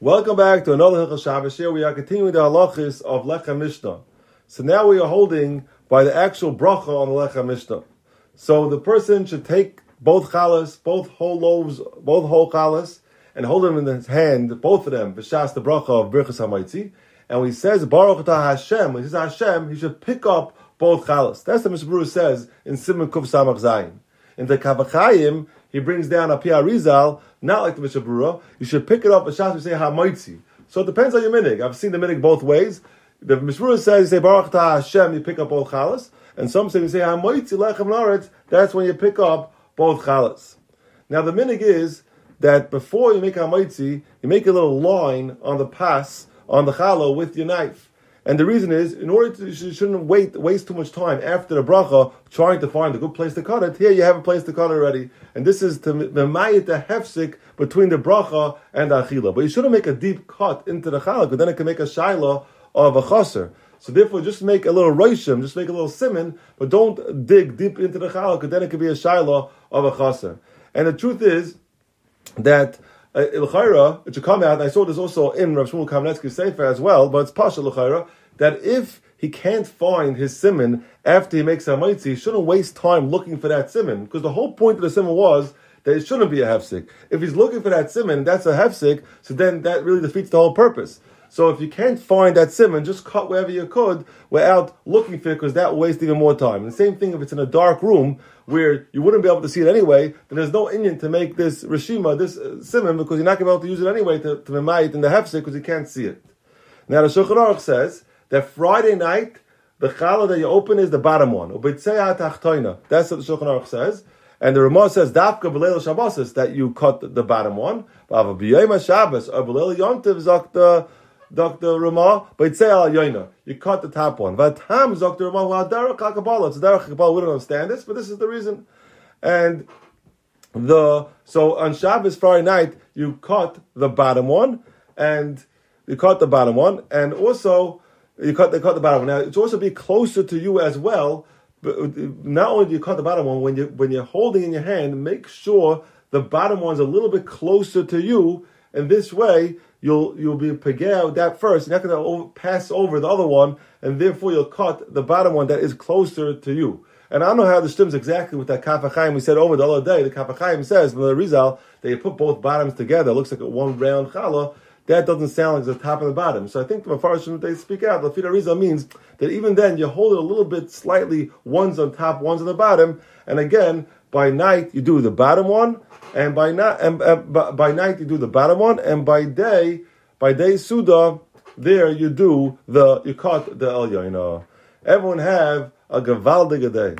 Welcome back to another Hilchah Shabbos. Here we are continuing the halachis of Lechem Mishnah. So now we are holding by the actual bracha on the Lechem Mishnah. So the person should take both chalas, both whole loaves, both whole chalas, and hold them in his hand, both of them, v'shas the bracha of Birchas HaMaitzi. And when he says Baruch Atah Hashem, when he says Hashem, he should pick up both chalas. That's what Mr. says in Simon Kuf Samach Zayin. In the Kaf HaChaim, he brings down a Pia Rizal, not like the Mishna Berura. You should pick it up, a shas, we say Hamaitzi. So it depends on your minig. I've seen the minig both ways. The Mishna Berura says, you say Baruch Ta Hashem, you pick up both chalas. And some say, you say Hamaitzi Lechem Naretz, that's when you pick up both chalas. Now the minig is that before you make Hamaitzi, you make a little line on the pass, on the challah with your knife. And the reason is, in order to, you shouldn't wait, waste too much time after the bracha trying to find a good place to cut it. Here you have a place to cut already. And this is to memayit the hefsik between the bracha and the achila. But you shouldn't make a deep cut into the challah, because then it can make a shaila of a chaser. So therefore, just make a little roishim, just make a little simon, but don't dig deep into the challah, because then it could be a shaila of a chaser. And the truth is that uh, it should come out, I saw this also in Rav Shmuel Kamenetsky's Sefer as well, but it's Pasha Ilchaira, that if he can't find his simon after he makes a mitzi, he shouldn't waste time looking for that simon, because the whole point of the simon was that it shouldn't be a hefsik. If he's looking for that simon, that's a hefsik, so then that really defeats the whole purpose. So if you can't find that simon, just cut wherever you could without looking for it, because that will waste even more time. And the same thing if it's in a dark room where you wouldn't be able to see it anyway, then there's no inyan to make this rishima, this uh, simon, because you're not going to be able to use it anyway to, to it in the hefsik because you can't see it. Now the Shulchan Aruch says that Friday night, the challah that you open is the bottom one. That's what the Shulchan Aruch says. And the Ramah says, Dafka B'leil Shabbos, that you cut the bottom one. But or B'leil the, Dr. Ramah, but say al yoina. You cut the top one. but Vatam Dr. Ramah, well, Derek HaKabbalah. It's Derek HaKabbalah. We don't understand this, but this is the reason. And the, so on Shabbos Friday night, you cut the bottom one, and you cut the bottom one, and also, you cut they cut the bottom one. Now it's also be closer to you as well. But uh, not only do you cut the bottom one, when you when you're holding in your hand, make sure the bottom one's a little bit closer to you, and this way you'll you'll be pegel that first. You're not going to pass over the other one, and therefore you'll cut the bottom one that is closer to you. And I don't know how this stems exactly with that Kaf HaChaim we said over the other day. The Kaf HaChaim says, the Rizal, they put both bottoms together. It looks like a one round challah that doesn't sound like the top and the bottom. So I think the Mepharshim, they speak out, the Fida Rizal means that even then you hold it a little bit slightly, one's on top, one's on the bottom, and again, by night you do the bottom one, and by night, and uh, by night you do the bottom one, and by day, by day Suda, there you do the, you cut the El Everyone have a Gavaldige day.